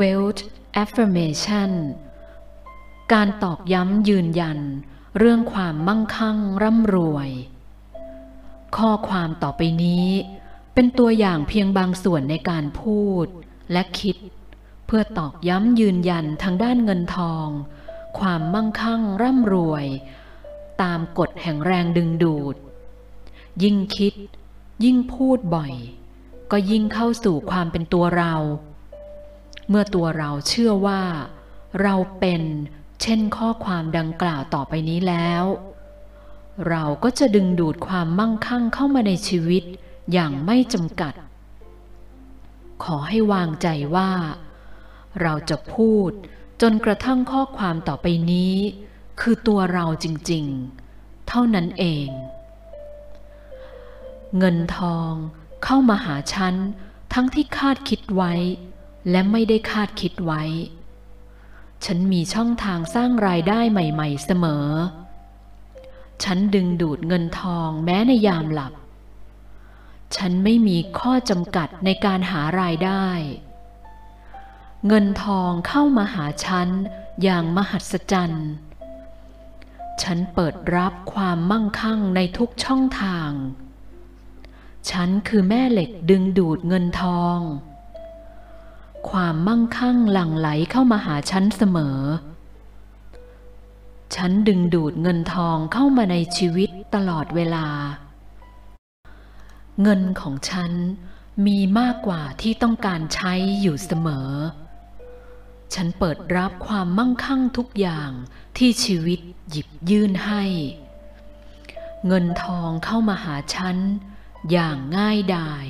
Wealth Affirmation การตอกย้ำยืนยัน เรื่องความมั่งคั่งร่ำรวย ข้อความต่อไปนี้ เป็นตัวอย่างเพียงบางส่วนในการพูดและคิด เพื่อตอกย้ำยืนยันทางด้านเงินทอง ความมั่งคั่งร่ำรวย ตามกฎแห่งแรงดึงดูด ยิ่งคิด ยิ่งพูดบ่อย ก็ยิ่งเข้าสู่ความเป็นตัวเรา เมื่อตัวเราเชื่อว่า เราเป็นเช่นข้อความดังกล่าวต่อไปนี้แล้ว เราก็จะดึงดูดความมั่งคั่งเข้ามาในชีวิตอย่างไม่จำกัด ขอให้วางใจว่า เราจะพูดจนกระทั่งข้อความต่อไปนี้ คือตัวเราจริงๆ เท่านั้นเอง เงินทองเข้ามาหาฉันทั้งที่คาดคิดไว้ และไม่ได้คาดคิดไว้ ฉันมีช่องทางสร้างรายได้ใหม่ๆเสมอ ฉันดึงดูดเงินทองแม้ในยามหลับ ฉันไม่มีข้อจำกัดในการหารายได้ เงินทองเข้ามาหาฉันอย่างมหัศจรรย์ ฉันเปิดรับความมั่งคั่งในทุกช่องทาง ฉันคือแม่เหล็กดึงดูดเงินทอง ความมั่งคั่งหลั่งไหลเข้ามาหาฉันเสมอ ฉันดึงดูดเงินทองเข้ามาในชีวิตตลอดเวลา เงินของฉันมีมากกว่าที่ต้องการใช้อยู่เสมอ ฉันเปิดรับความมั่งคั่งทุกอย่างที่ชีวิตหยิบยื่นให้ เงินทองเข้ามาหาฉันอย่างง่ายดาย